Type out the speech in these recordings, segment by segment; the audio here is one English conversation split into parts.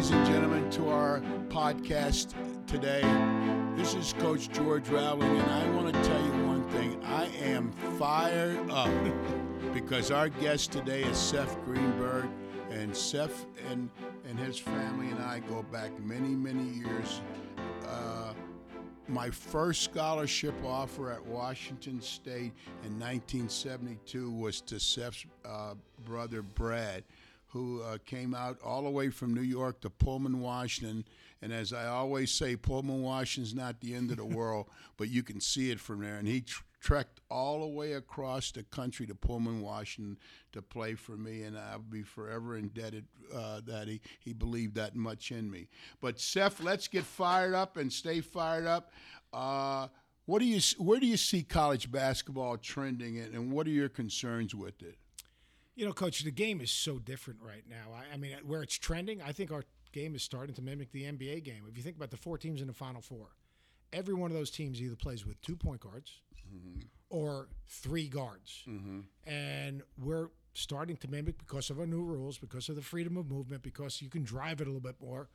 Ladies and gentlemen, to our podcast today. This is Coach George Raveling, and I want to tell you one thing. I am fired up because our guest today is Seth Greenberg, and Seth and, and his family and I go back many, many years. Uh, my first scholarship offer at Washington State in 1972 was to Seth's uh, brother Brad, who uh, came out all the way from New York to Pullman, Washington. And as I always say, Pullman, Washington's not the end of the world, but you can see it from there. And he tr- trekked all the way across the country to Pullman, Washington to play for me, and I'll be forever indebted uh, that he, he believed that much in me. But Seth, let's get fired up and stay fired up. Uh, what do you where do you see college basketball trending, and, and what are your concerns with it? You know, coach, the game is so different right now. I, I mean, where it's trending, I think our game is starting to mimic the NBA game. If you think about the four teams in the Final Four, every one of those teams either plays with two point guards mm-hmm. or three guards. Mm-hmm. And we're starting to mimic because of our new rules, because of the freedom of movement, because you can drive it a little bit more.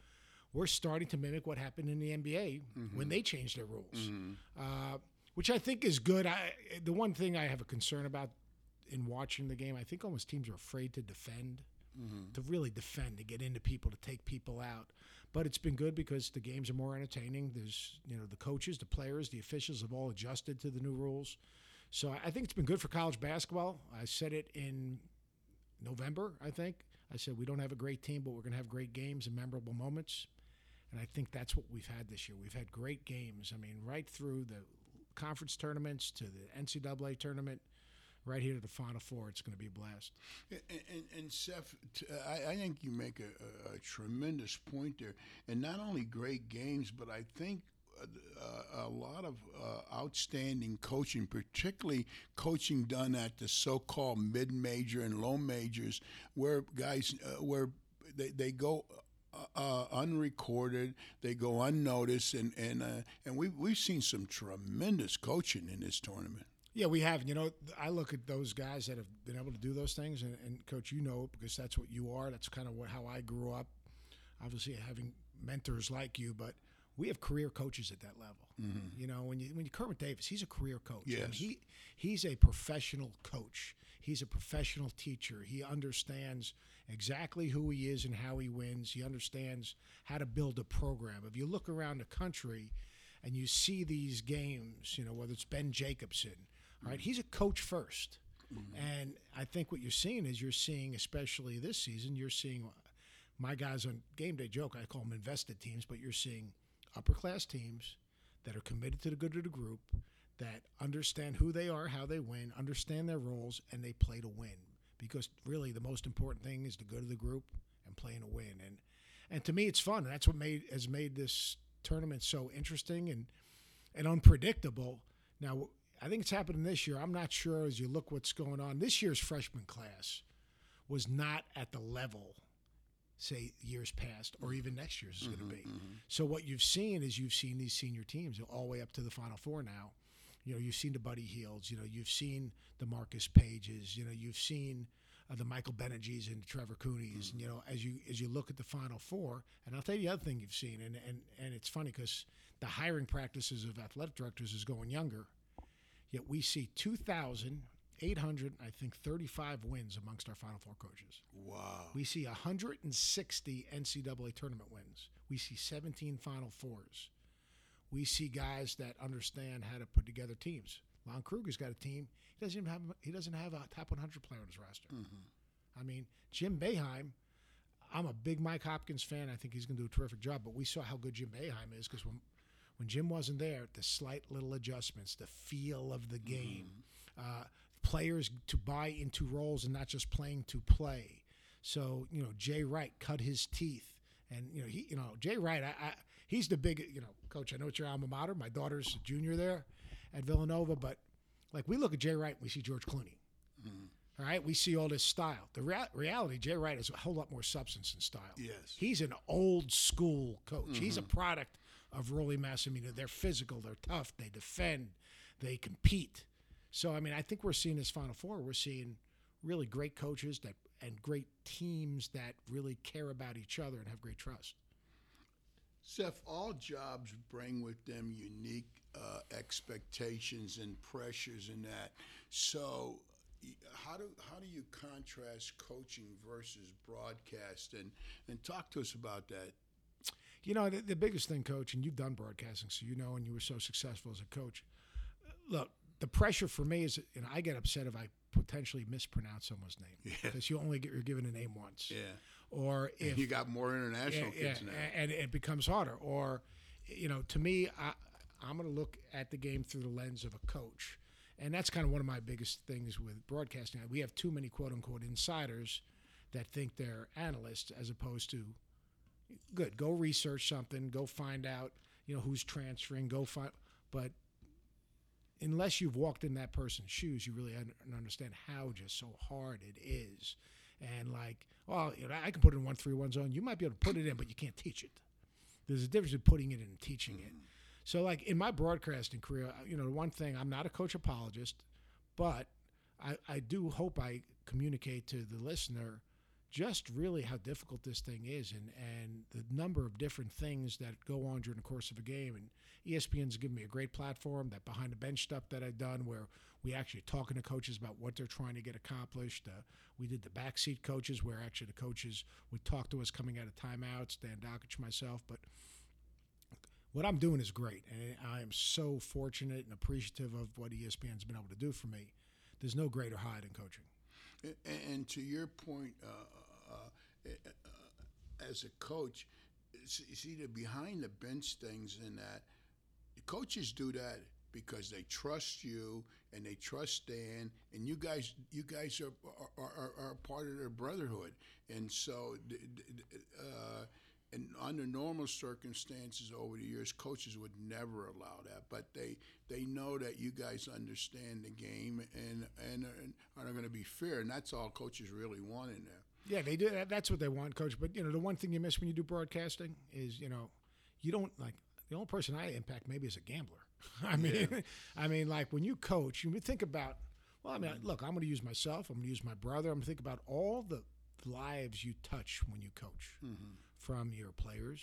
We're starting to mimic what happened in the NBA mm-hmm. when they changed their rules, mm-hmm. uh, which I think is good. I, the one thing I have a concern about in watching the game, I think almost teams are afraid to defend, mm-hmm. to really defend, to get into people, to take people out. But it's been good because the games are more entertaining. There's, you know, the coaches, the players, the officials have all adjusted to the new rules. So I think it's been good for college basketball. I said it in November, I think. I said we don't have a great team, but we're going to have great games and memorable moments. And I think that's what we've had this year. We've had great games. I mean, right through the conference tournaments to the NCAA tournament – right here to the Final Four. It's going to be a blast. And, and, and Seth, I, I, think you make a, a, tremendous point there. And not only great games, but I think a, a lot of uh, outstanding coaching, particularly coaching done at the so-called mid-major and low majors, where guys, uh, where they, they go uh, uh, unrecorded. They go unnoticed, and and uh, and we we've seen some tremendous coaching in this tournament. Yeah, we have. You know, I look at those guys that have been able to do those things, and, and coach, you know, because that's what you are. That's kind of what, how I grew up. Obviously, having mentors like you, but we have career coaches at that level. Mm-hmm. You know, when you when you Kermit Davis, he's a career coach. Yes. I mean, he he's a professional coach. He's a professional teacher. He understands exactly who he is and how he wins. He understands how to build a program. If you look around the country and you see these games, you know, whether it's Ben Jacobson right? He's a coach 1st mm-hmm. And I think what you're seeing is you're seeing, especially this season, you're seeing my guys on game day joke, I call them invested teams, but you're seeing upper class teams that are committed to the good of the group, that understand who they are, how they win, understand their roles, and they play to win. Because really, the most important thing is the good of the group and playing to win. And and to me, it's fun. And that's what made has made this tournament so interesting and and unpredictable. Now, I think it's happening this year. I'm not sure as you look what's going on. This year's freshman class was not at the level, say, years past or even next year's is mm-hmm, going to be. Mm-hmm. So what you've seen is you've seen these senior teams all the way up to the Final Four now. You know, you've seen the Buddy Hields. You know, you've seen the Marcus Paiges. You know, you've seen uh, the Michael Gbinijes and Trevor Cooneys. Mm-hmm. And you know, as you as you look at the Final Four, and I'll tell you the other thing you've seen, and and and it's funny because the hiring practices of athletic directors is going younger Yet we see 2,800, I think, 35 wins amongst our Final Four coaches. Wow. We see 160 NCAA tournament wins. We see 17 Final Fours. We see guys that understand how to put together teams. Lon Kruger's got a team. He doesn't even have he doesn't have a top 100 player on his roster. Mm-hmm. I mean, Jim Boeheim. I'm a big Mike Hopkins fan. I think he's going to do a terrific job. But we saw how good Jim Boeheim is because when when Jim wasn't there, the slight little adjustments, the feel of the game, mm-hmm. uh, players to buy into roles and not just playing to play. So you know, Jay Wright cut his teeth, and you know he, you know Jay Wright, I, I, he's the big, you know, coach. I know it's your alma mater. My daughter's a junior there at Villanova, but like we look at Jay Wright, we see George Clooney. Mm-hmm. All right, we see all this style. The rea- reality, Jay Wright has a whole lot more substance and style. Yes, he's an old school coach. Mm-hmm. He's a mm-hmm. product of Rollie Massimino. They're physical, they're tough, they defend, they compete. So I mean, I think we're seeing this Final Four. We're seeing really great coaches that and great teams that really care about each other and have great trust. Seth, all jobs bring with them unique uh, expectations and pressures and that. So, how do how do you contrast coaching versus broadcast? And and talk to us about that. You know, the, the biggest thing, coach, and you've done broadcasting, so you know, and you were so successful as a coach. Look, the pressure for me is, you know, I get upset if I potentially mispronounce someone's name Yeah. because you only get you're given a name once, Yeah, or if you got more international yeah, kids yeah, now. and it becomes harder. Or, you know, to me, I, I'm going to look at the game through the lens of a coach, and that's kind of one of my biggest things with broadcasting. We have too many quote unquote insiders that think they're analysts as opposed to good. Go research something. Go find out. You know who's transferring. Go find. But unless you've walked in that person's shoes, you really un- understand how just so hard it is. And like, well, you know, I can put it in one three one zone. You might be able to put it in, but you can't teach it. There's a difference between putting it in and teaching it. Mm-hmm. So, like in my broadcasting career, you know, one thing I'm not a coach apologist, but I, I do hope I communicate to the listener just really how difficult this thing is and, and the number of different things that go on during the course of a game. And ESPN's given me a great platform, that behind the bench stuff that I've done where we actually talking to coaches about what they're trying to get accomplished. Uh, we did the backseat coaches where actually the coaches would talk to us coming out of timeouts, Dan Dakich, myself. But what I'm doing is great, and I am so fortunate and appreciative of what ESPN's been able to do for me. There's no greater high than coaching. And to your point, uh, uh, as a coach, see the behind the bench things in that coaches do that because they trust you and they trust Dan, and you guys, you guys are are, are, are part of their brotherhood, and so. Uh, and under normal circumstances over the years, coaches would never allow that. But they they know that you guys understand the game and and, and are going to be fair, and that's all coaches really want in there. Yeah, they do. That's what they want, coach. But you know, the one thing you miss when you do broadcasting is you know, you don't like the only person I impact maybe is a gambler. I mean, I mean, like when you coach, you think about. Well, I mean, look, I'm going to use myself. I'm going to use my brother. I'm going to think about all the lives you touch when you coach, mm-hmm. from your players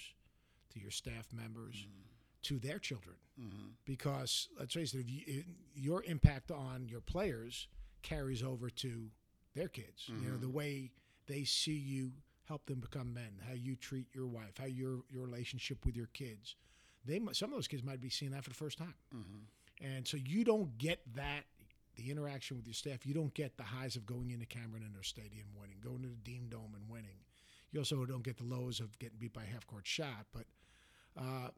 to your staff members mm-hmm. to their children. Mm-hmm. Because let's face it, if you, it, your impact on your players carries over to their kids. You know, the way they see you help them become men, how you treat your wife, how your your relationship with your kids. They some of those kids might be seeing that for the first time, and so you don't get that the interaction with your staff. You don't get the highs of going into Cameron Indoor Stadium winning, going to the Dean Dome and winning. You also don't get the lows of getting beat by a half court shot. But uh,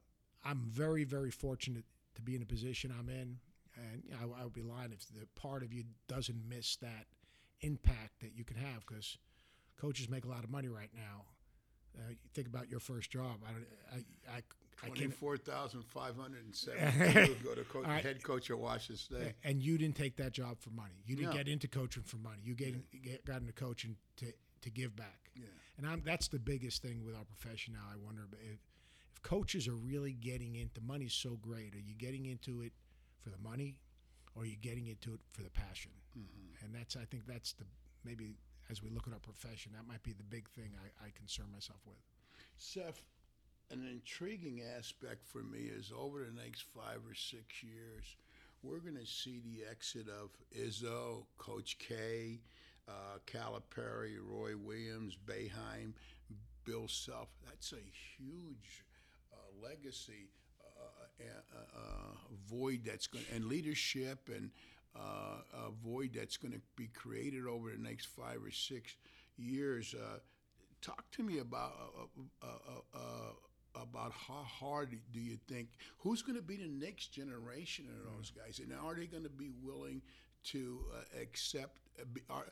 I'm very very fortunate to be in a position I'm in, and you know, I, I would be lying if the part of you doesn't miss that impact that you can have because coaches make a lot of money right now. Uh, think about your first job. I don't- I I, I can't. Twenty-four thousand five hundred and seven. go to coach, right. head coach at Washington State. And you didn't take that job for money. You didn't No. get into coaching for money. You get, get got into coaching to to give back. Yeah. And I'm, that's the biggest thing with our profession now. I wonder if if coaches are really getting into money's so great. Are you getting into it for the money, or are you getting into it for the passion? Mm-hmm. And that's I think that's the maybe as we look at our profession, that might be the big thing I, I concern myself with. Seth, an intriguing aspect for me is over the next five or six years, we're going to see the exit of Izzo, Coach K, uh, Calipari, Roy Williams, Boeheim, Bill Self. That's a huge uh, legacy uh, void that's going and leadership and uh, a void that's going to be created over the next five or six years. Uh, talk to me about uh, uh, uh, uh, about how hard do you think who's going to be the next generation of those guys, and are they going to be willing to uh, accept? Uh, are,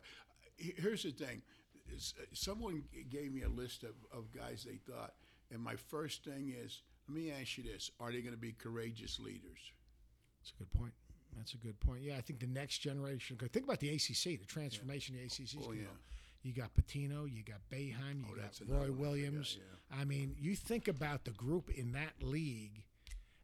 here's the thing: someone gave me a list of, of guys they thought, and my first thing is, let me ask you this: Are they going to be courageous leaders? That's a good point. That's a good point. Yeah, I think the next generation. Think about the ACC, the transformation of the ACC. Oh, yeah. You got Pitino, you got Boeheim, you Oh, got Roy one I forgot, Williams. I mean, you think about the group in that league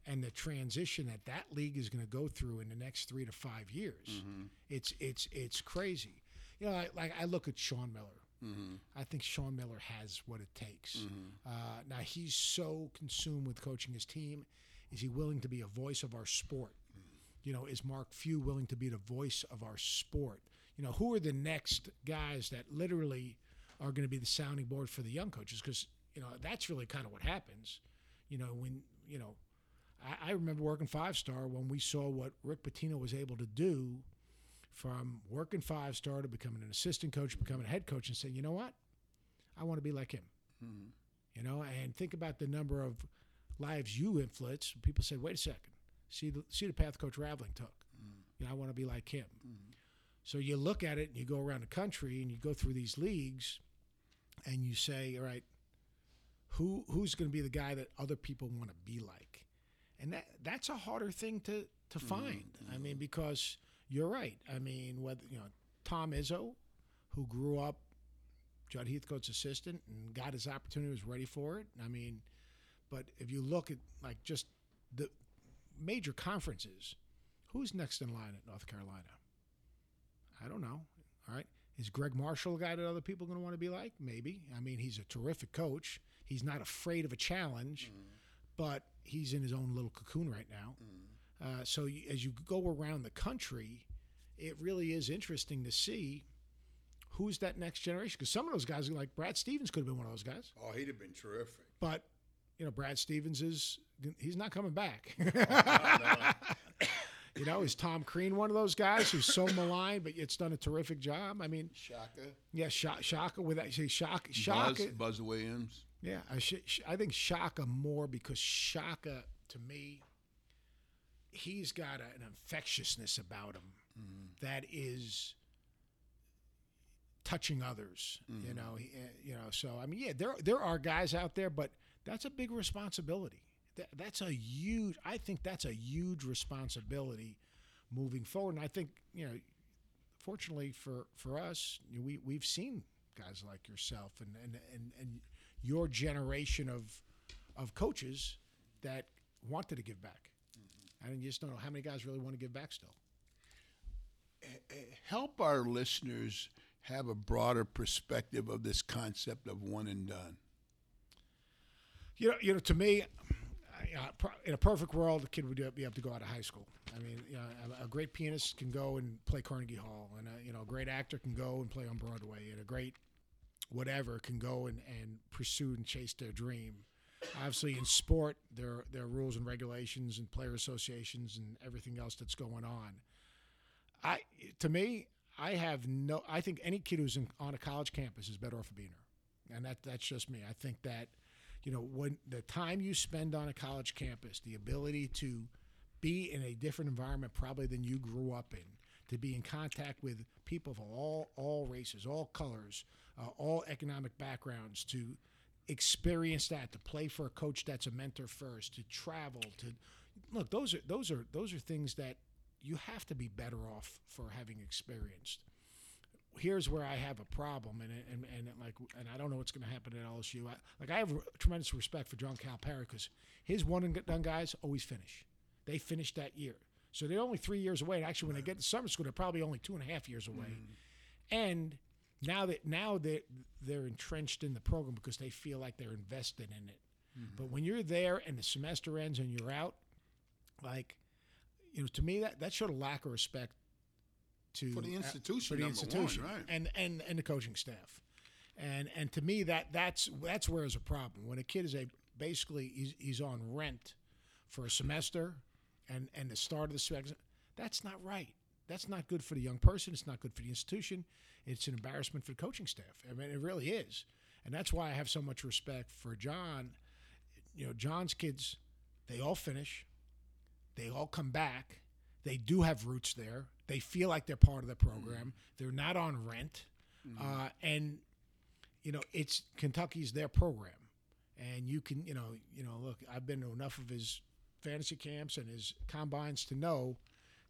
and the transition that that league is going to go through in the next three to five years. Mm-hmm. It's it's it's crazy. You know, like, like I look at Sean Miller, Hmm. I think Sean Miller has what it takes. Uh, now he's so consumed with coaching his team. Is he willing to be a voice of our sport? You know, is Mark Few willing to be the voice of our sport? You know, who are the next guys that literally are going to be the sounding board for the young coaches? Because you know that's really kind of what happens. You know, when you know, I, I remember working five star when we saw what Rick Pitino was able to do from working five star to becoming an assistant coach, becoming a head coach, and saying, you know what, I want to be like him. Mm-hmm. You know, and think about the number of lives you influence. People say, wait a second, see the see the path Coach Raveling took. Mm-hmm. You know, I want to be like him. Mm-hmm. So you look at it and you go around the country and you go through these leagues, and you say, all right, who who's going to be the guy that other people want to be like? And that that's a harder thing to to mm-hmm. find. I mean, because you're right. I mean, whether you know Tom Izzo, who grew up Judd Heathcote's assistant and got his opportunity, was ready for it. I mean, but if you look at like just the major conferences, who's next in line at North Carolina? I don't know. All right. Is Gregg Marshall a guy that other people are going to want to be like? Maybe. I mean, he's a terrific coach. He's not afraid of a challenge, but he's in his own little cocoon right now. Uh, so you, as you go around the country, it really is interesting to see who's that next generation. Because some of those guys, like Brad Stevens, could have been one of those guys. Oh, he'd have been terrific. But you know, Brad Stevens is he's not coming back. you know, is Tom Crean one of those guys who's so maligned, but it's done a terrific job? I mean, Shaka, yeah, Sha- Shaka with that, say Shaka, Buzz, Shaka, Buzz Williams. yeah, I, sh- sh- I think Shaka more because Shaka, to me, he's got a, an infectiousness about him that is touching others. You know, he, uh, you know. So I mean, yeah, there there are guys out there, but that's a big responsibility. That, that's a huge. I think that's a huge responsibility moving forward. And I think you know, fortunately for for us, we we've seen guys like yourself and and and, and your generation of of coaches that wanted to give back. Mm-hmm. I just don't know how many guys really want to give back still. Eh, eh, help our listeners have a broader perspective of this concept of one and done. You know, you know, to me, in a perfect world, a kid would be able to go out of high school. I mean, you know, a, great pianist can go and play Carnegie Hall, and a, you know, a great actor can go and play on Broadway, and a great whatever can go and, and pursue and chase their dream. Obviously, in sport, there there are rules and regulations and player associations and everything else that's going on. I, to me, I have no. I think any kid who's in, on a college campus is better off being there, and that that's just me. I think that, you know, when the time you spend on a college campus, the ability to be in a different environment probably than you grew up in, to be in contact with people of all all races, all colors, uh, all economic backgrounds, to experience that, to play for a coach that's a mentor first, to travel, to look. Those are those are those are things that you have to be better off for having experienced. Here's where I have a problem, and and and like, and I don't know what's going to happen at LSU. I, like, I have tremendous respect for John Calipari because his one and done guys always finish. They finish that year, so they're only three years away. And actually, when they get to summer school, they're probably only two and a half years away. Mm-hmm. And now that now that they're entrenched in the program because they feel like they're invested in it. Mm-hmm. But when you're there and the semester ends and you're out, like you know, to me that that showed a lack of respect to For the institution, for the number one, institution, right. and and and the coaching staff, and and to me that that's that's where is a problem when a kid is a basically he's, he's on rent for a semester, and and the start of the semester, that's not right. That's not good for the young person. It's not good for the institution. It's an embarrassment for the coaching staff. I mean, it really is, and that's why I have so much respect for John. You know, John's kids, they all finish they all come back. They do have roots there. They feel like they're part of the program. They're not on rent, uh, and you know it's Kentucky's their program. And you can, you know, you know, look, I've been to enough of his fantasy camps and his combines to know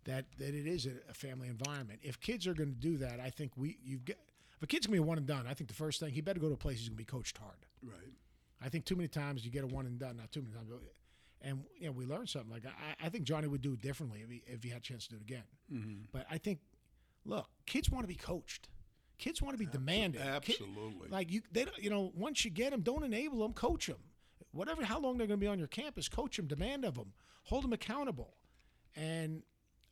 that that it is a, a family environment. If kids are going to do that, I think we you've got. If a kid's gonna be a one and done, I think the first thing he better go to a place he's gonna be coached hard. Right. I think too many times you get a one and done, not too many times. And you know, we learned something. Like I, I think Johnny would do it differently if he, if he had a chance to do it again. Mm-hmm. But I think, look, kids want to be coached. Kids want to be demanded. Ki- absolutely. like you, they, don't- you know, once you get them, don't enable them, coach them. Whatever, how long they're going to be on your campus, coach them, demand of them, hold them accountable. And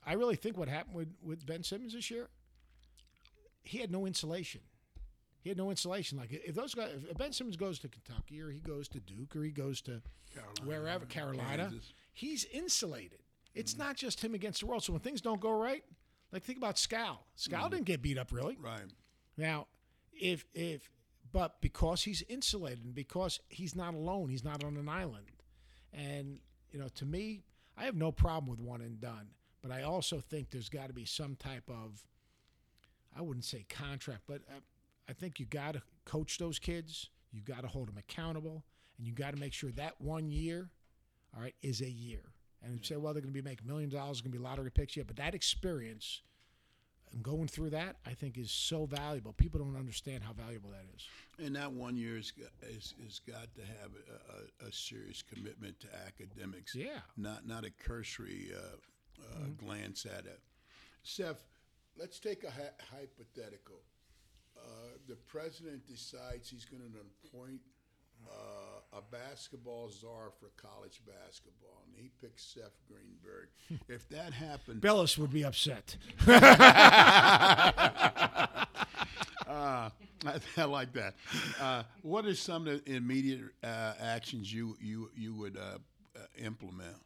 I really think what happened with, with Ben Simmons this year, he had no insulation. He had no insulation. Like if those guys, if Ben Simmons goes to Kentucky or he goes to Duke or he goes to Carolina, wherever Carolina, Kansas. he's insulated. It's not just him against the world. So when things don't go right, like think about Skal. Skal didn't get beat up really. Right. Now, if if but because he's insulated and because he's not alone, he's not on an island. And you know, to me, I have no problem with one and done, but I also think there's got to be some type of I wouldn't say contract, but uh, I think you got to coach those kids. You got to hold them accountable, and you got to make sure that one year, all right, is a year. And you say, well, they're going to be making millions of dollars, going to be lottery picks, yeah, but that experience and going through that, I think, is so valuable. People don't understand how valuable that is. And that one year is, is, is got to have a, a, a serious commitment to academics. Yeah. Mm-hmm. Not not a cursory uh, uh, glance at it. Seth, let's take a hy- hypothetical. Uh, the president decides he's going to appoint uh, a basketball czar for college basketball, and he picks Seth Greenberg. if that happened, Bilas would be upset. Uh, I, I like that. Uh, what are some of the immediate uh, actions you you you would uh, uh, implement?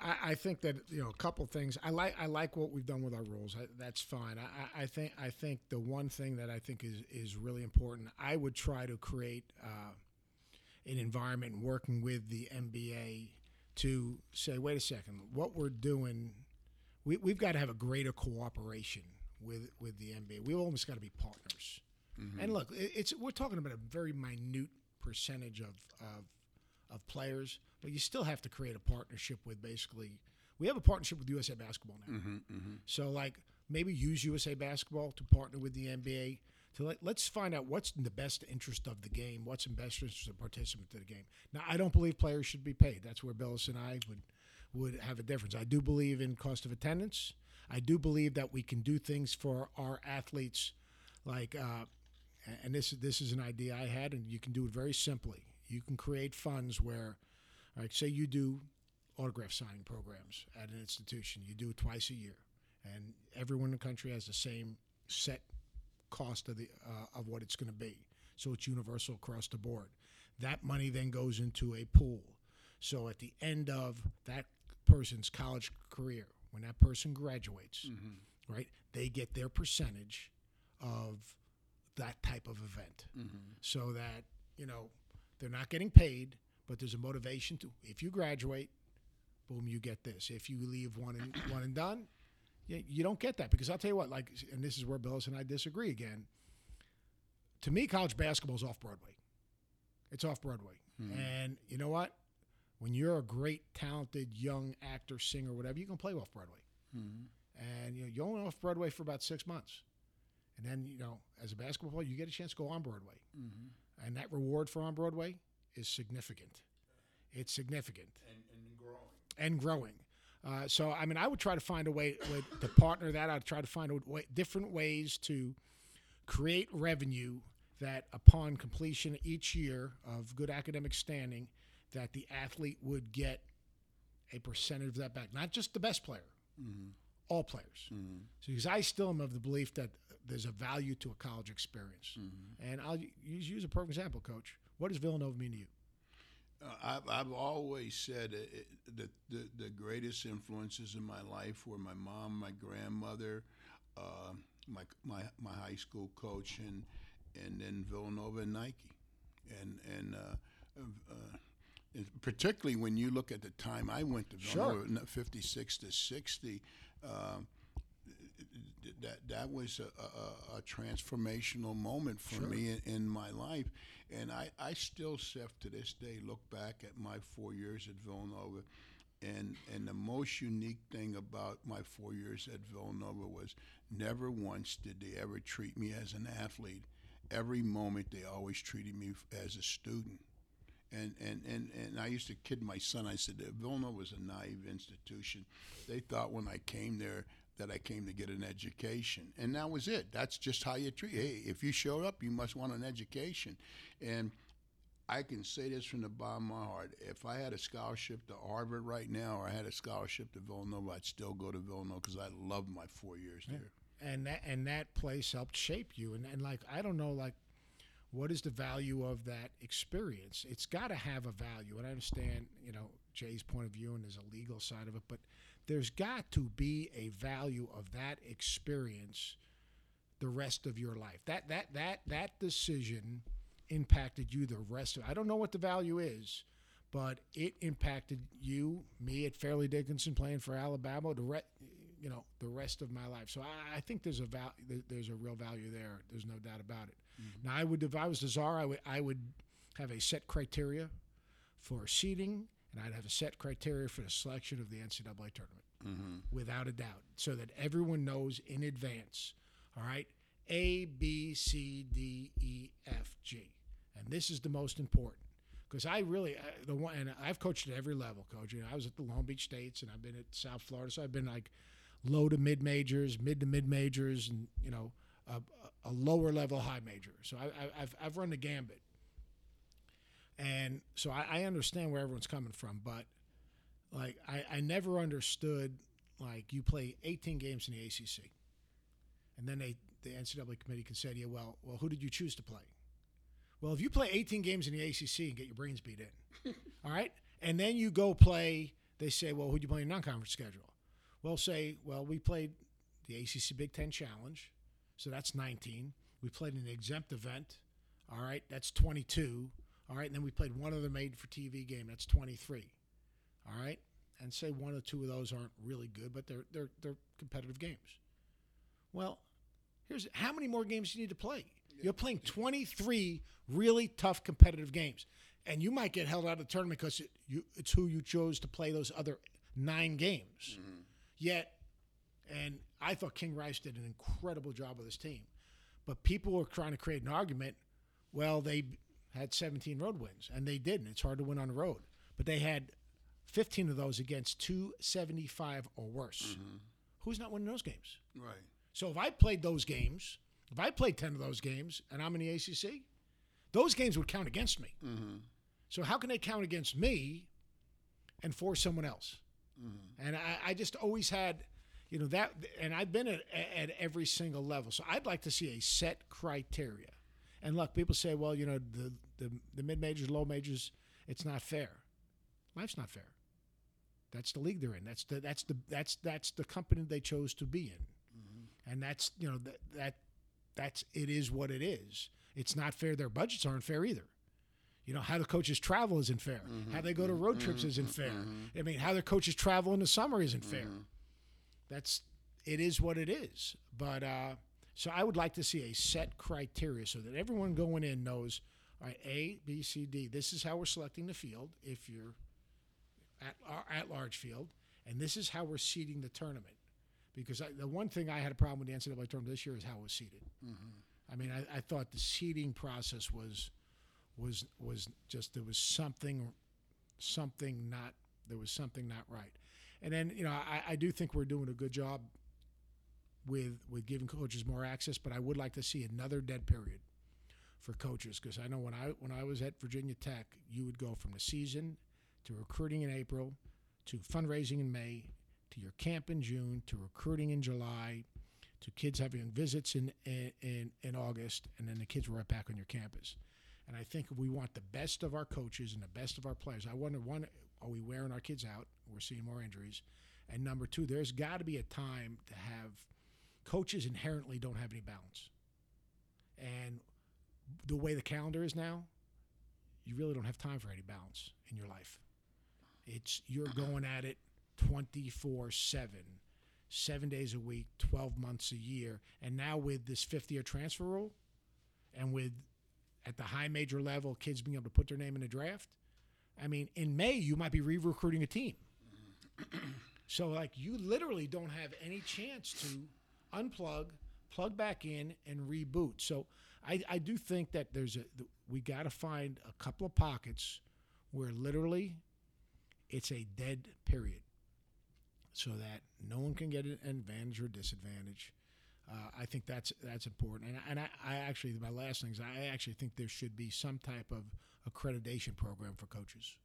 I, I think that you know a couple things. I like I like what we've done with our rules. I, that's fine. I, I- think I think the one thing that I think is is really important. I would try to create uh, an environment working with the NBA to say, wait a second, what we're doing, we, we've got to have a greater cooperation with with the NBA. We've almost got to be partners. And look, it- it's we're talking about a very minute percentage of, of of players, but you still have to create a partnership with basically. We have a partnership with USA Basketball now, so like maybe use USA Basketball to partner with the NBA to let, let's find out what's in the best interest of the game, what's in best interest of the participant of the game. Now, I don't believe players should be paid. That's where Bilas and I would would have a difference. I do believe in cost of attendance. I do believe that we can do things for our athletes, like, uh, and this this is an idea I had, and you can do it very simply. You can create funds where, like, say you do autograph signing programs at an institution. You do it twice a year, and everyone in the country has the same set cost of the uh, of what it's going to be. So it's universal across the board. That money then goes into a pool. So at the end of that person's college career, when that person graduates, right, they get their percentage of that type of event. So that, you know, they're not getting paid, but there's a motivation to if you graduate, boom, you get this. If you leave one and one and done, you, you don't get that because I'll tell you what, like, and this is where Bilas and I disagree again. To me, college basketball is off Broadway. It's off Broadway, hmm. and you know what? When you're a great, talented young actor, singer, whatever, you can play off Broadway, hmm. and you know you're only off Broadway for about six months, and then you know as a basketball player, you get a chance to go on Broadway, mm-hmm. And that reward for on Broadway is significant. It's significant And, and growing. and growing. Uh, so, I mean, I would try to find a way, way to partner that. I'd try to find a way, different ways to create revenue that, upon completion each year of good academic standing, that the athlete would get a percentage of that back. Not just the best player, all players. So, because I still am of the belief that there's a value to a college experience. And I'll use, use a perfect example, Coach. What does Villanova mean to you? Uh, I've, I've always said it, that the, the greatest influences in my life were my mom, my grandmother, uh, my, my my high school coach, and and then Villanova and Nike, and and uh, uh, particularly when you look at the time I went to Sure. Fifty six to sixty. Um, that that was a, a, a transformational moment for me in, in my life, and I, I still, Seth, to this day, look back at my four years at Villanova, and and the most unique thing about my four years at Villanova was never once did they ever treat me as an athlete. Every moment they always treated me as a student. And, and, and, and I used to kid my son. I said Villanova was a naive institution. They thought when I came there, that I came to get an education, and that was it. That's just how you treat. Hey, if you showed up, you must want an education, and I can say this from the bottom of my heart. If I had a scholarship to Harvard right now, or I had a scholarship to Villanova, I'd still go to Villanova because I loved my four years there. and that and that place helped shape you and, and like i don't know like what is the value of that experience it's got to have a value and i understand you know jay's point of view and there's a legal side of it but there's got to be a value of that experience the rest of your life that that that that decision impacted you the rest of i don't know what the value is but it impacted you me at fairleigh dickinson playing for Al LoBalbo the re- you know the rest of my life. So I, I think there's a val- there's a real value there. There's no doubt about it. Mm-hmm. Now I would if I was the czar, I would I would have a set criteria for seating, and I'd have a set criteria for the selection of the NCAA tournament, mm-hmm. without a doubt, so that everyone knows in advance. All right, A B C D E F G, and this is the most important because I really the one and I've coached at every level, coach. You know, I was at the Long Beach States and I've been at South Florida, so I've been like low to mid majors, mid to mid majors, and you know a, a lower level high major. So I, have I've run the gambit, and so I, I, understand where everyone's coming from. But like I, I never understood like you play 18 games in the ACC, and then they the NCAA committee can say to you, well, well, who did you choose to play? Well, if you play 18 games in the ACC and get your brains beat in, all right, and then you go play, they say, well, who'd you play in non-conference schedule? Well, say, well, we played the ACC Big Ten Challenge, so that's 19. We played an exempt event, all right, that's 22. All right, and then we played one other made for TV game, that's 23. All right, and say one or two of those aren't really good, but they're they're they're competitive games. Well, here's how many more games you need to play? You're playing 23 really tough competitive games, and you might get held out of the tournament because it, you, it's who you chose to play those other nine games. Mm-hmm. Yet, and I thought King Rice did an incredible job with his team, but people were trying to create an argument. Well, they had 17 road wins, and they didn't. It's hard to win on the road, but they had 15 of those against 275 or worse. Mm-hmm. Who's not winning those games? Right. So if I played those games, if I played 10 of those games and I'm in the ACC, those games would count against me. Mm-hmm. So how can they count against me and for someone else? Mm-hmm. And I, I, just always had, you know, that, and I've been at, at every single level. So I'd like to see a set criteria. And look, people say, well, you know, the, the, the mid majors, low majors, it's not fair. Life's not fair. That's the league they're in. That's the that's the that's that's the company they chose to be in, mm-hmm. and that's you know that that that's it is what it is. It's not fair. Their budgets aren't fair either. You know, how the coaches travel isn't fair. Mm-hmm. How they go to road trips mm-hmm. isn't fair. Mm-hmm. I mean, how the coaches travel in the summer isn't fair. That's it is what it is. But uh, so I would like to see a set criteria so that everyone going in knows, all right, A, B, C, D. This is how we're selecting the field if you're at uh, at large field, and this is how we're seeding the tournament. Because I, the one thing I had a problem with the NCAA tournament this year is how it was seeded. Mm-hmm. I mean, I, I thought the seeding process was was was just there was something something not there was something not right. And then you know I, I do think we're doing a good job with with giving coaches more access, but I would like to see another dead period for coaches because I know when I when I was at Virginia Tech, you would go from the season to recruiting in April to fundraising in May to your camp in June to recruiting in July to kids having visits in in in August, and then the kids were right back on your campus. And I think we want the best of our coaches and the best of our players, I wonder one, are we wearing our kids out? We're seeing more injuries. And number two, there's got to be a time to have coaches inherently don't have any balance. And the way the calendar is now, you really don't have time for any balance in your life. It's you're uh-uh. going at it 24 7, seven days a week, 12 months a year. And now with this fifth year transfer rule and with at the high major level, kids being able to put their name in a draft. I mean, in May, you might be re recruiting a team. so, like, you literally don't have any chance to unplug, plug back in, and reboot. So, I, I do think that there's a, we got to find a couple of pockets where literally it's a dead period. so that no one can get an advantage or disadvantage. Uh, I think that's that's important, and, and I, I actually my last thing is I actually think there should be some type of accreditation program for coaches.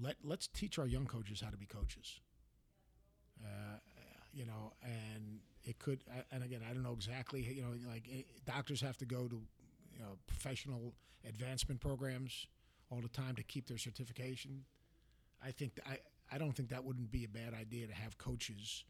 Let let's teach our young coaches how to be coaches. Uh, you know, and it could, and again, I don't know exactly. You know, like eh, doctors have to go to you know professional advancement programs all the time to keep their certification. I think th- I I don't think that wouldn't be a bad idea to have coaches,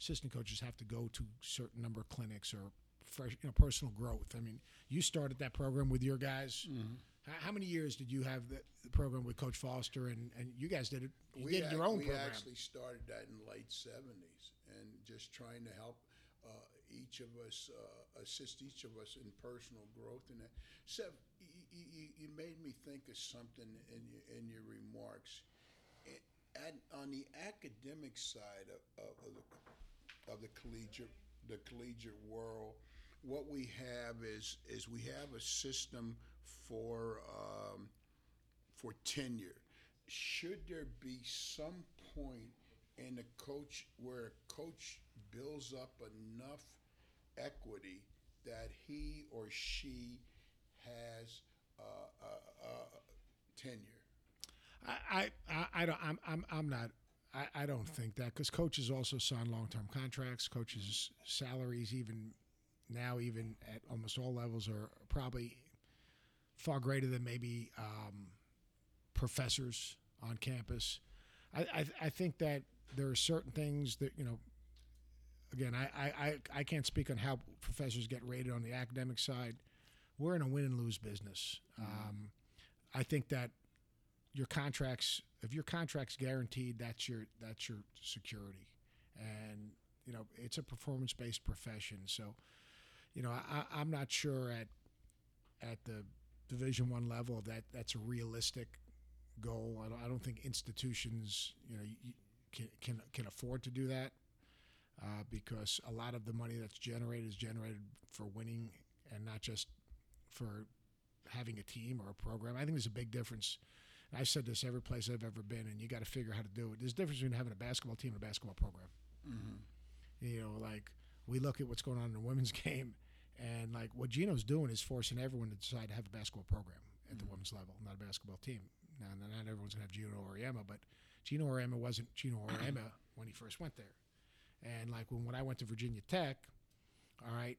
assistant coaches, have to go to certain number of clinics or fresh, you know, personal growth. I mean, you started that program with your guys. How, how many years did you have the, program with Coach Foster, and, and you guys did it? You did ac- your own we program. We actually started that in the late '70s, and just trying to help uh, each of us uh, assist each of us in personal growth. And that, Seth, you, you, you made me think of something in your, in your remarks. It, at, on the academic side of, of, of the of the collegiate the collegiate world, what we have is is we have a system for um, for tenure. Should there be some point in a coach where a coach builds up enough equity that he or she has uh, uh, uh, tenure? I, I, I don't, I'm, I'm, I'm not. I, I don't think that because coaches also sign long-term contracts. Coaches' salaries, even now, even at almost all levels, are probably far greater than maybe um, professors on campus. I, I, I think that there are certain things that you know. Again, I, I, I, can't speak on how professors get rated on the academic side. We're in a win and lose business. Um, I think that your contracts if your contract's guaranteed that's your that's your security and you know it's a performance based profession so you know I, i'm not sure at at the division one level that that's a realistic goal i don't, I don't think institutions you know can, can can afford to do that uh, because a lot of the money that's generated is generated for winning and not just for having a team or a program i think there's a big difference I've said this every place I've ever been, and you got to figure out how to do it. There's a difference between having a basketball team and a basketball program. You know, like we look at what's going on in the women's game, and like what Geno's doing is forcing everyone to decide to have a basketball program at the mm-hmm. women's level, not a basketball team. Now, not everyone's gonna have Gino or Emma, but Geno Auriemma wasn't Gino or Emma when he first went there. And like when, when I went to Virginia Tech, all right,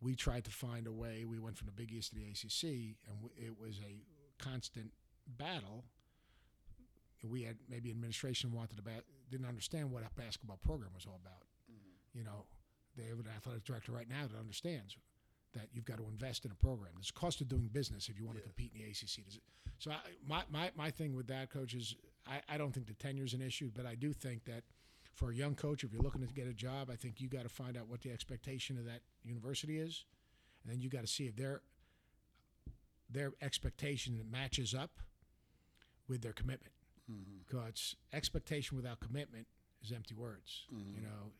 we tried to find a way. We went from the Big East to the ACC, and w- it was a constant battle. We had maybe administration wanted to ba- didn't understand what a basketball program was all about. Mm-hmm. You know, they have an athletic director right now that understands that you've got to invest in a program. There's a cost of doing business if you want to compete in the ACC. Does it- So I, my, my, my thing with that, coach, is I, I don't think the tenure is an issue, but I do think that for a young coach, if you're looking to get a job, I think you got to find out what the expectation of that university is, and then you got to see if their their expectation matches up with their commitment. Mm-hmm. Because expectation without commitment is empty words. Mm-hmm. You know,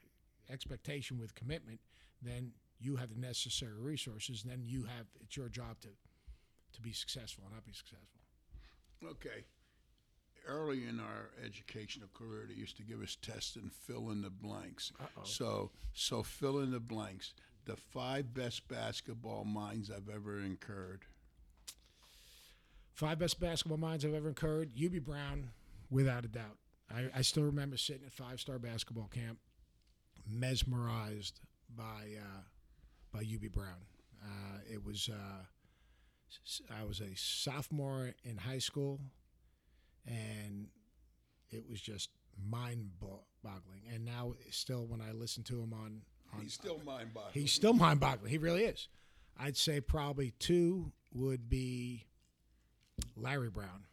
expectation with commitment, then you have the necessary resources. And then you have it's your job to to be successful and not be successful. Okay. Early in our educational career, they used to give us tests and fill in the blanks. Uh-oh. So, so fill in the blanks. The five best basketball minds I've ever incurred. Five best basketball minds I've ever incurred. Hubie Brown, without a doubt. I, I still remember sitting at five star basketball camp, mesmerized by uh, by Hubie Brown. Uh, it was uh, I was a sophomore in high school, and it was just mind-boggling. And now, still, when I listen to him on, on He's still mind boggling. He's still mind boggling. He really is. I'd say probably two would be Larry Brown.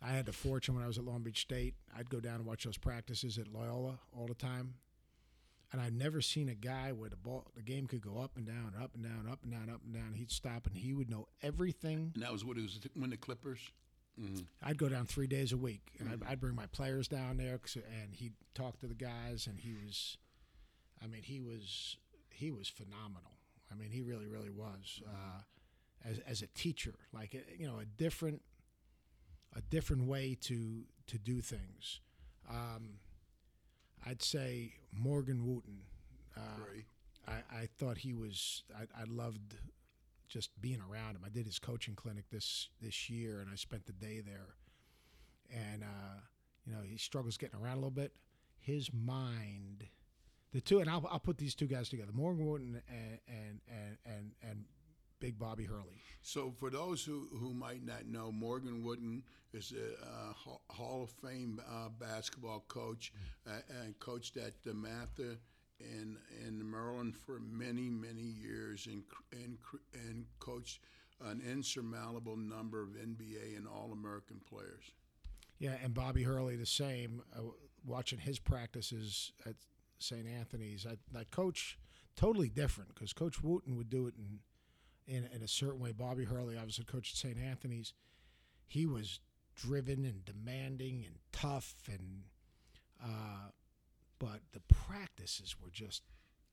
I had the fortune when I was at Long Beach State. I'd go down and watch those practices at Loyola all the time. And I've never seen a guy where the ball, the game could go up and down, up and down, up and down, up and down. He'd stop and he would know everything. and that was what it was when the Clippers. I'd go down three days a week, and I'd, I'd bring my players down there, and he'd talk to the guys, and he was, I mean, he was he was phenomenal. I mean, he really, really was. Uh, as as a teacher, like uh, you know, a different a different way to to do things. Um, I'd say Morgan Wooten. Uh. I, I thought he was. I, I loved just being around him. I did his coaching clinic this this year, and I spent the day there. And uh, you know, he struggles getting around a little bit. His mind, the two, and I'll, I'll put these two guys together: Morgan Wooten and and and and, and Big Bobby Hurley. So, for those who, who might not know, Morgan Wooten is a uh, Hall- of Fame uh, basketball coach uh, and coached at DeMatha in in Maryland for many many years and and and coached an insurmountable number of NBA and All American players. Yeah, and Bobby Hurley the same. Uh, watching his practices at St. Anthony's, I, that coach totally different because Coach Wooten would do it in, in in a certain way. Bobby Hurley, obviously coach at St. Anthony's, he was driven and demanding and tough and, uh, but the practices were just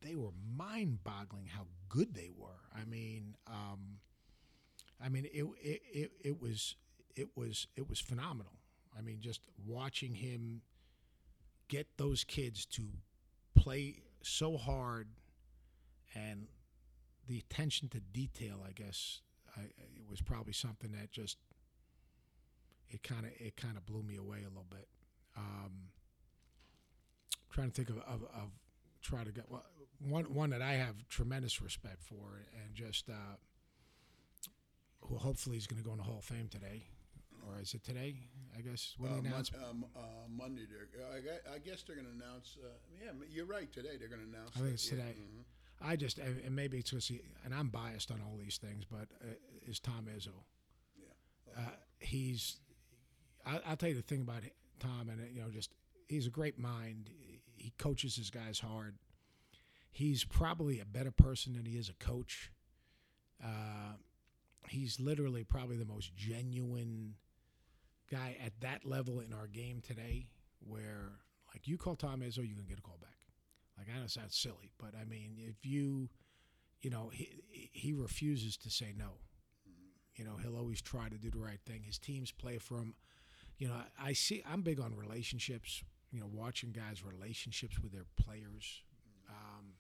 they were mind-boggling how good they were. I mean, um, I mean it it, it it was it was it was phenomenal. I mean, just watching him get those kids to play so hard and the attention to detail, I guess, I, it was probably something that just it kind of it kind of blew me away a little bit. Um, trying to think of, of, of try to get well, one one that I have tremendous respect for, and just uh, who hopefully is going to go in the Hall of Fame today, or is it today? I guess when Uh, they Mon- announce. um, uh, Monday, I, I guess they're going to announce. Uh, yeah, you're right. Today they're going to announce. I think it, it's yeah, today. I just and maybe it's because and I'm biased on all these things, but uh, is Tom Izzo. Yeah. Uh, he's. I, I'll tell you the thing about Tom, and uh, you know, just he's a great mind. He coaches his guys hard. He's probably a better person than he is a coach. Uh, he's literally probably the most genuine guy at that level in our game today. Where like you call Tom Izzo, you're gonna get a call back. Like I know it sounds silly, but I mean, if you, you know, he he refuses to say no. You know, he'll always try to do the right thing. His teams play for him. You know, I see. I'm big on relationships. You know, watching guys' relationships with their players. Um,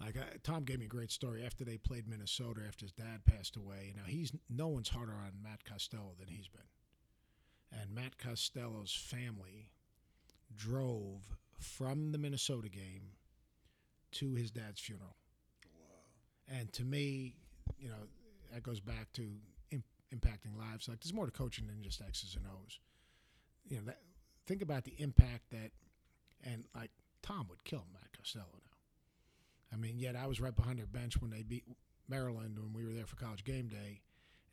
like uh, Tom gave me a great story after they played Minnesota after his dad passed away. You know, he's no one's harder on Matt Costello than he's been, and Matt Costello's family drove from the Minnesota game to his dad's funeral. And to me, you know, that goes back to im- impacting lives. Like there's more to coaching than just X's and O's. You know, that, think about the impact that, and like Tom would kill Matt Costello now. I mean, yet I was right behind their bench when they beat Maryland when we were there for college game day,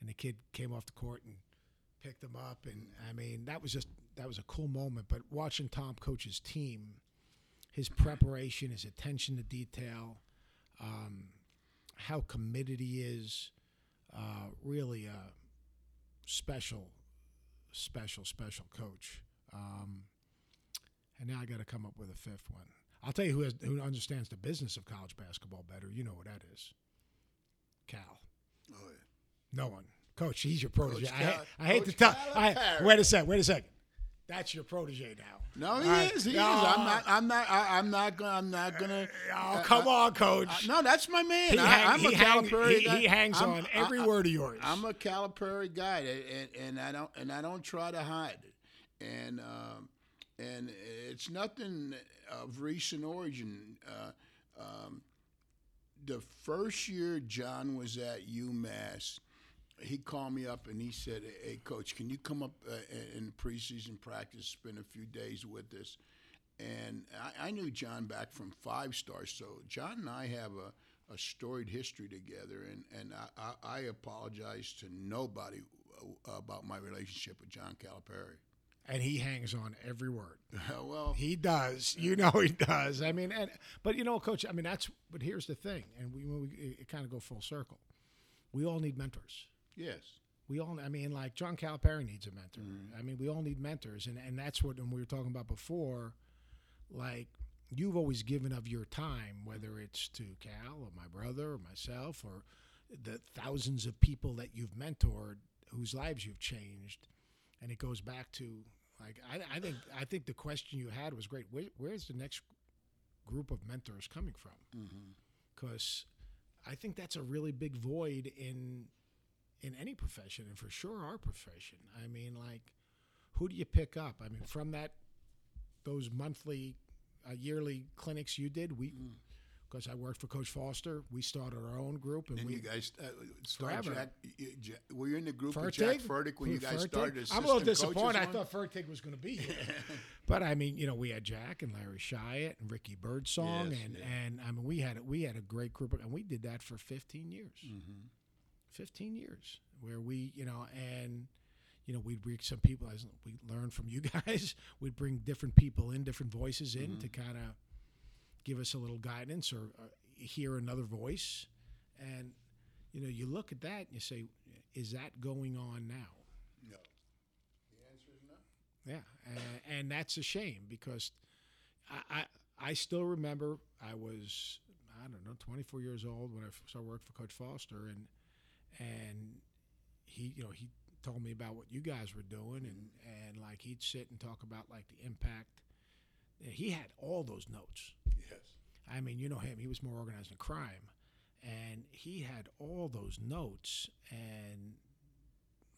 and the kid came off the court and picked him up, and I mean that was just that was a cool moment. But watching Tom coach his team, his preparation, his attention to detail, um, how committed he is, uh, really a special, special, special coach. Um, and now I got to come up with a fifth one. I'll tell you who has, who understands the business of college basketball better. You know what that is. Cal. Oh yeah. No one. Coach, he's your protege. Coach I, Cal- I hate to Coach tell. I, wait a sec. Wait a second. That's your protege now. No, he right. is. He No. is. I'm not. I'm not. I, I'm not gonna. I'm not gonna. Oh, come uh, on, Coach. uh, no, that's my man. He I, hang- I'm a hang- Calipari he- guy. he hangs I'm- on every I- word of yours. I'm a Calipari guy, and, and I don't and I don't try to hide it. And um, and it's nothing of recent origin. Uh, um, the first year John was at UMass, he called me up and he said, "Hey, coach, can you come up uh, in preseason practice, spend a few days with us?" And I, I knew John back from five stars, so John and I have a, a storied history together, and and I, I, I apologize to nobody uh, about my relationship with John Calipari. and he hangs on every word. well, He does. You know he does. I mean, and but you know, Coach. I mean, that's. But here's the thing, and we, we kind of go full circle. We all need mentors. Yes, We all. I mean, like John Calipari needs a mentor. Mm-hmm. I mean, we all need mentors, and and that's what and we were talking about before. Like you've always given of your time, whether mm-hmm. it's to Cal or my brother or myself or the thousands of people that you've mentored, whose lives you've changed, and it goes back to Like I, I think I think the question you had was great. Where, where's the next group of mentors coming from? Mm-hmm. Because I think that's a really big void in in any profession, and for sure our profession. I mean, like, who do you pick up? I mean, from that those monthly, uh, yearly clinics you did, we. Because I worked for Coach Foster, we started our own group, and, And we you guys, uh, started Jack, Jack, were you in the group with Jack Furtick when you guys started? I'm a little disappointed. I thought Furtick was going to be here. but I mean, you know, we had Jack and Larry Shyatt and Ricky Birdsong, Yes, and yeah. and I mean, we had we had a great group, and we did that for 15 years. Mm-hmm. 15 years, where we, you know, and you know, we'd bring some people as we learned from you guys. We'd bring different people in, different voices in mm-hmm. to kind of give us a little guidance or, or hear another voice. And you know, you look at that and you say, is that going on now? No. The answer is no. Yeah, and, and that's a shame because I, I I still remember I was I don't know 24 years old when I started working for Coach Foster, and and he you know he told me about what you guys were doing, and and like he'd sit and talk about like the impact. He had all those notes. Yes. I mean, you know him; he was more organized than crime, and he had all those notes. And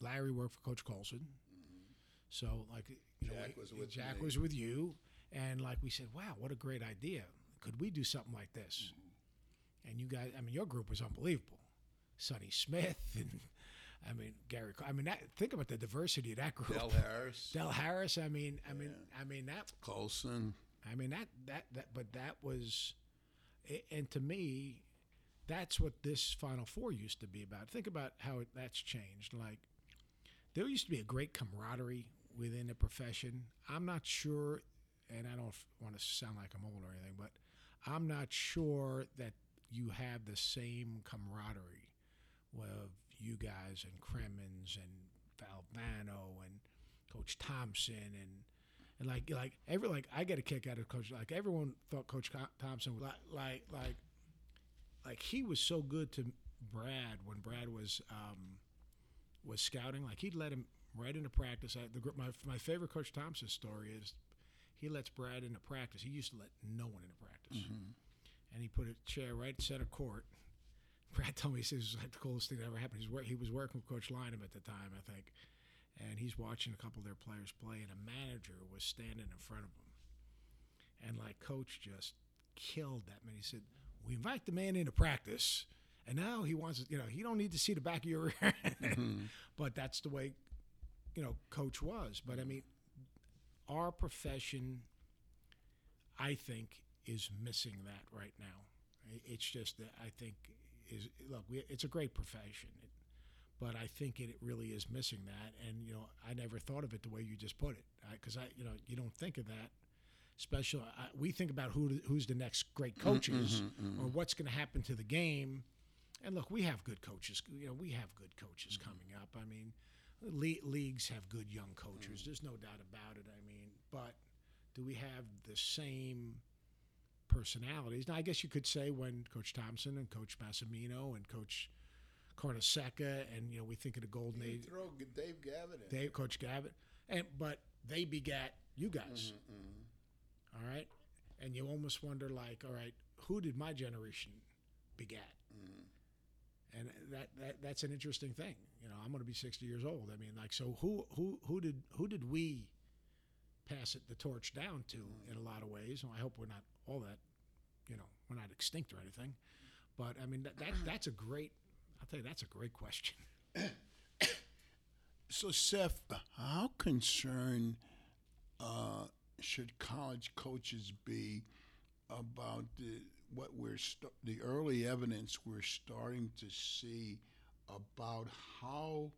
Larry worked for Coach Colson, mm-hmm. so like you know, Jack was with Jack me. was with you, and like we said, wow, what a great idea! Could we do something like this? Mm-hmm. And you guys, I mean, your group was unbelievable. Sonny Smith and I mean Gary. I mean, that, think about the diversity of that group. Del Harris, Del Harris. I mean, I mean, I mean that Colson. I mean that that that, but that was, and to me, that's what this Final Four used to be about. Think about how it, that's changed. Like there used to be a great camaraderie within the profession. I'm not sure, and I don't want to sound like I'm old or anything, but I'm not sure that you have the same camaraderie with you guys and Cremins and Valvano and Coach Thompson and and like like every like I get a kick out of Coach like everyone thought Coach Thompson was like like like like he was so good to Brad when Brad was um, was scouting like he'd let him right into practice. I, the my my favorite Coach Thompson story is he lets Brad into practice. He used to let no one into practice, and he put a chair right center court. Brad told me he says it was like the coolest thing that ever happened. He's wor- he was working with Coach Lynham at the time, I think, and he's watching a couple of their players play, and a manager was standing in front of him, and like Coach just killed that man. He said, "We invite the man into practice." And now he wants, you know, he don't need to see the back of your rear end. Mm-hmm. but that's the way, you know, coach was. But I mean, our profession, I think, is missing that right now. It's just that I think is look, we, it's a great profession, it, but I think it, really is missing that. And you know, I never thought of it the way you just put it, because I, you know, you don't think of that. Special, I, we think about who who's the next great mm-hmm, coaches mm-hmm, mm-hmm. or what's going to happen to the game. And look, we have good coaches. You know, we have good coaches coming up. I mean, le- leagues have good young coaches. Mm. There's no doubt about it. I mean, but do we have the same personalities? Now, I guess you could say when Coach Thompson and Coach Massimino and Coach Carnesecca and you know we think of the Golden Age, throw Dave Gavitt in. Dave, Coach Gavitt, and but they begat you guys. Mm-hmm, All right, and you almost wonder like, all right, who did my generation begat? mm-hmm. and that, that that's an interesting thing. You know, I'm going to be 60 years old. I mean, like, so who who who did who did we pass it the torch down to in a lot of ways? And I hope we're not all that, you know, we're not extinct or anything. But I mean, that, that that's a great. I'll tell you, that's a great question. So, Seth, how concerned uh, should college coaches be about the what we're st- the early evidence we're starting to see about how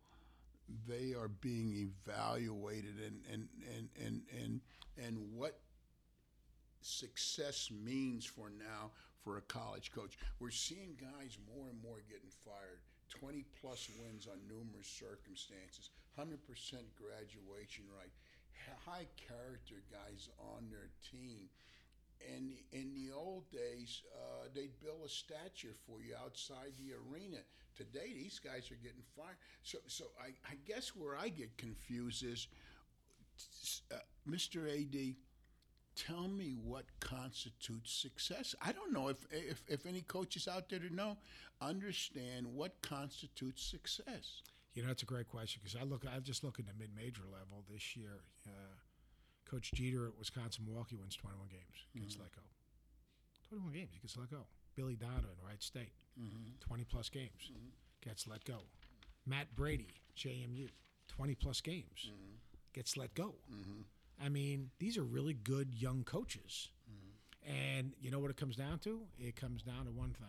they are being evaluated and and and and and, and what success means for now for a college coach. We're seeing guys more and more getting fired. 20 plus wins on numerous circumstances, 100% graduation rate, high character guys on their team. And in the old days, uh, they'd build a statue for you outside the arena. Today, these guys are getting fired. So, so I, I guess where I get confused is uh, Mr. AD, tell me what constitutes success. I don't know if, if if any coaches out there to know understand what constitutes success. You know, that's a great question because I look. I just look at the mid-major level this year. Uh, Coach Jeter at Wisconsin Milwaukee wins 21 games, gets let go. 21 games, he gets let go. Billy Donlon, Wright State, mm-hmm. 20 plus games, mm-hmm. gets let go. Matt Brady, JMU, 20 plus games, mm-hmm. gets let go. I mean, these are really good young coaches. And you know what it comes down to? It comes down to one thing: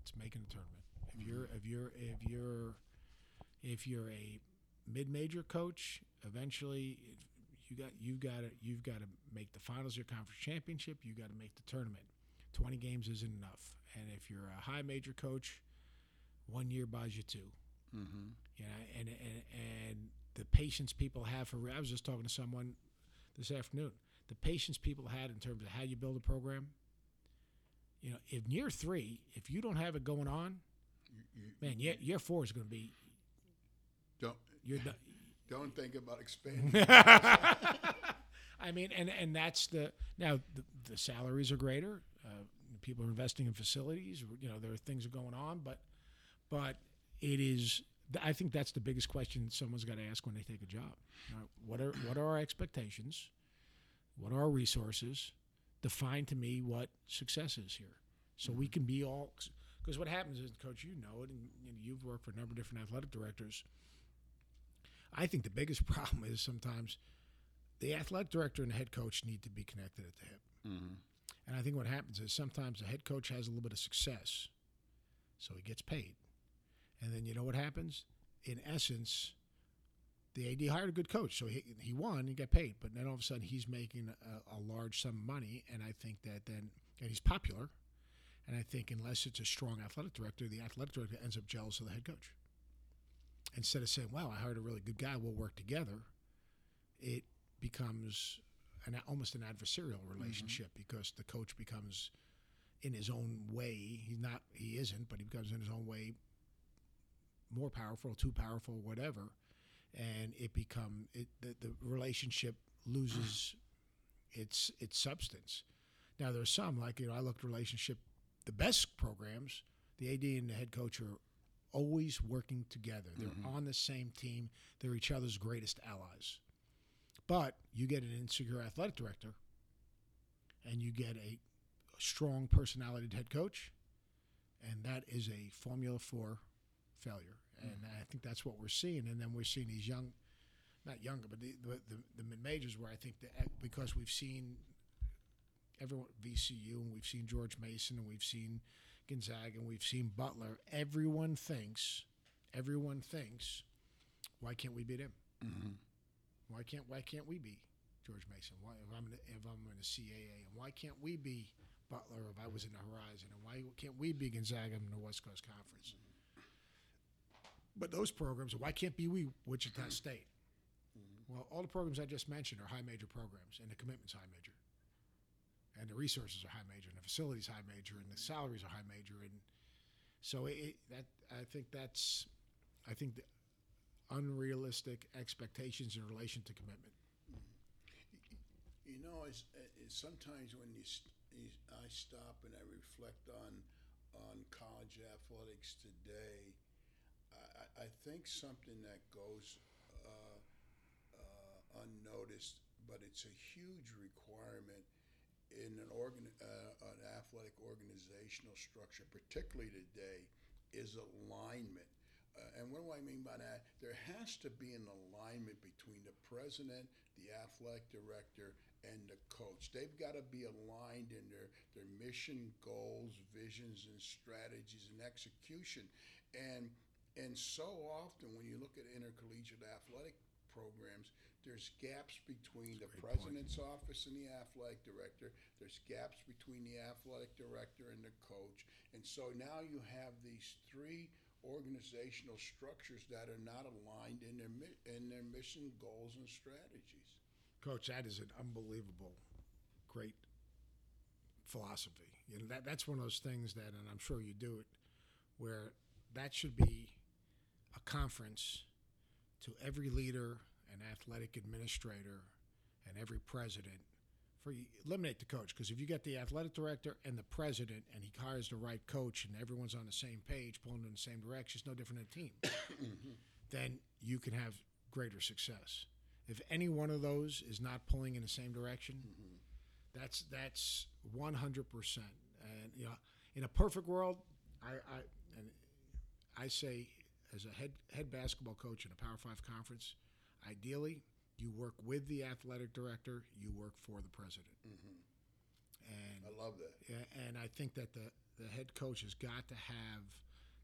it's making a tournament. If you're, if you're, if you're, if you're a mid-major coach, eventually you got you got to you've got to make the finals of your conference championship. You got to make the tournament. Twenty games isn't enough. And if you're a high major coach, one year buys you 2 Mm-hmm. You know, and and and the patience people have for I was just talking to someone this afternoon. The patience people had in terms of how you build a program. You know, if year three, if you don't have it going on, man, year, year four is going to be Don't you're done. Don't think about expanding. I mean, and and that's the now the, the salaries are greater. Uh, people are investing in facilities. You know, there are things are going on, but but it is. I think that's the biggest question someone's got to ask when they take a job. You what are what are our expectations? What are our resources? Define to me what success is here, so we can be all. Because what happens is, coach, you know it, and you know, you've worked for a number of different athletic directors. I think the biggest problem is sometimes the athletic director and the head coach need to be connected at the hip. mm-hmm. And I think what happens is sometimes the head coach has a little bit of success, so he gets paid. And then you know what happens? In essence, the AD hired a good coach, so he, he won and got paid. But then all of a sudden, he's making a, a large sum of money, and I think that then, and he's popular. And I think unless it's a strong athletic director, the athletic director ends up jealous of the head coach. Instead of saying, "Wow, I hired a really good guy, we'll work together," it becomes an almost an adversarial mm-hmm. relationship because the coach becomes in his own way he's not he isn't but he becomes in his own way more powerful too powerful whatever and it become it the, the relationship loses its its substance. Now there's some like you know I looked at relationship the best programs the AD and the head coach are always working together. They're mm-hmm. on the same team. They're each other's greatest allies. But you get an insecure athletic director and you get a strong personality head coach, and that is a formula for failure. And mm-hmm. I think that's what we're seeing. And then we're seeing these young, not younger, but the, the, the, the mid majors where I think that eh, because we've seen everyone, VCU, and we've seen George Mason, and we've seen Gonzaga, and we've seen Butler, everyone thinks, everyone thinks, why can't we beat him? Mm-hmm. Why can't why can't we be George Mason? Why if I'm in if I'm in a CAA and why can't we be Butler if I was in the Horizon and why can't we be Gonzaga in the West Coast Conference? But those programs, why can't be we Wichita State? Well, all the programs I just mentioned are high major programs, and the commitment's high major, and the resources are high major, and the facilities high major, and the salaries are high major, and so it, that I think that's I think the unrealistic expectations in relation to commitment. You know, it's, it's sometimes when you, you, I stop and I reflect on on college athletics today, I, I- I think something that goes uh, uh, unnoticed, but it's a huge requirement in an organ, uh, an athletic organizational structure, particularly today, is alignment. Uh, and what do I mean by that? There has to be an alignment between the president, the athletic director, and the coach. They've got to be aligned in their, their mission, goals, visions, and strategies and execution. And and so often when you look at intercollegiate athletic programs, there's gaps between the president's office and the athletic director. There's gaps between the athletic director and the coach. And so now you have these three organizational structures that are not aligned in their mi- in their mission, goals, and strategies. Coach, that is an unbelievable, great philosophy. You know, that that's one of those things that, and I'm sure you do it, where that should be a conference to every leader and athletic administrator and every president for eliminate the coach. Because if you get the athletic director and the president and he hires the right coach and everyone's on the same page pulling in the same direction it's no different than a team. Then you can have greater success. If any one of those is not pulling in the same direction that's that's 100% and you know in a perfect world i i and i say as a head head basketball coach in a power 5 conference ideally you work with the athletic director you work for the president mm-hmm. and I love that. and I think that the, the head coach has got to have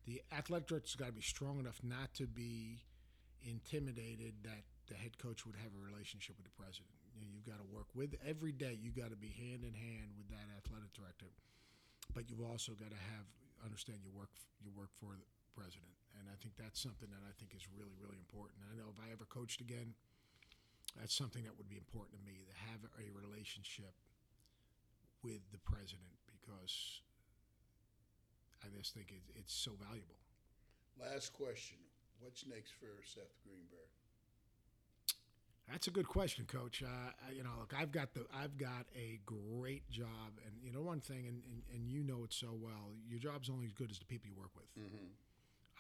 the athletic director's got to be strong enough not to be intimidated that the head coach would have a relationship with the president. You know, you've got to work with every day. You've got to be hand in hand with that athletic director, but you've also got to have understand you work you work for the president. Think that's something that I think is really really important. I know if I ever coached again, that's something that would be important to me to have a relationship with the president because I just think it, it's so valuable. Last question. What's next for Seth Greenberg? That's a good question, Coach. Uh, you know, look, I've got the I've got a great job, and you know one thing, and, and, and you know it so well. Your job's only as good as the people you work with.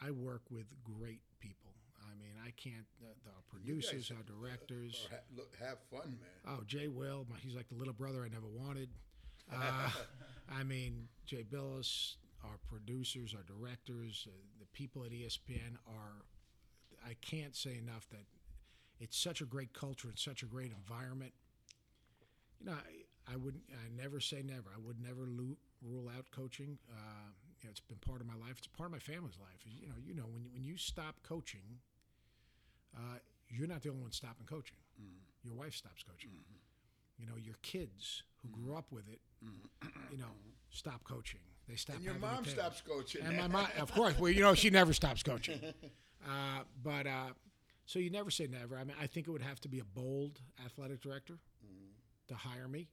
I work with great people. I mean, I can't. The, the producers, our directors. Or ha- look, have fun, man. Oh, Jay Will, my, he's like the little brother I never wanted. Uh, I mean, Jay Bilas, our producers, our directors, uh, the people at ESPN are. I can't say enough that it's such a great culture and such a great environment. You know, I, I wouldn't. I never say never. I would never lo- rule out coaching. You know, it's been part of my life. It's part of my family's life. You know, you know when you, when you stop coaching, uh, you're not the only one stopping coaching. Your wife stops coaching. You know, your kids who grew up with it, you know, stop coaching. They stop. And your mom stops coaching. And my mom, of course, well, you know, she never stops coaching. Uh, but uh, so you never say never. I mean, I think it would have to be a bold athletic director to hire me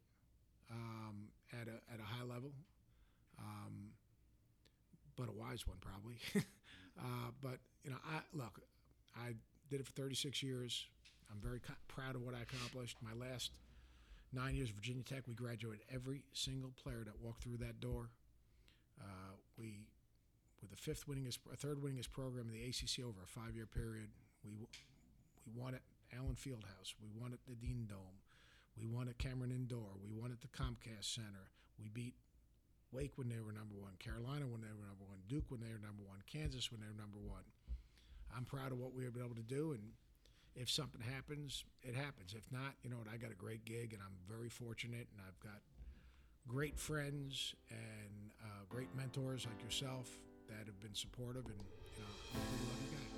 um, at a at a high level, um, but a wise one probably. uh, but you know, I look, I did it for 36 years. I'm very co- proud of what I accomplished. My last nine years at Virginia Tech, we graduated every single player that walked through that door. Uh, we were the fifth winningest, or third winningest program in the ACC over a five-year period. We we won at Allen Fieldhouse. We won at the Dean Dome. We won at Cameron Indoor. We won at the Comcast Center. We beat Wake when they were number one, Carolina when they were number one, Duke when they were number one, Kansas when they were number one. I'm proud of what we were able to do, and if something happens, it happens. If not, you know what? I got a great gig, and I'm very fortunate, and I've got great friends and uh, great mentors like yourself that have been supportive, and you know, I'm a pretty lucky guy.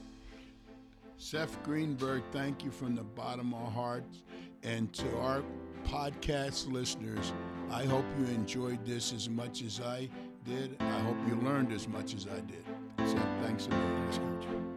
Seth Greenberg, thank you from the bottom of our hearts. And to our podcast listeners, I hope you enjoyed this as much as I did. I hope you learned as much as I did. Seth, thanks a million. Coach.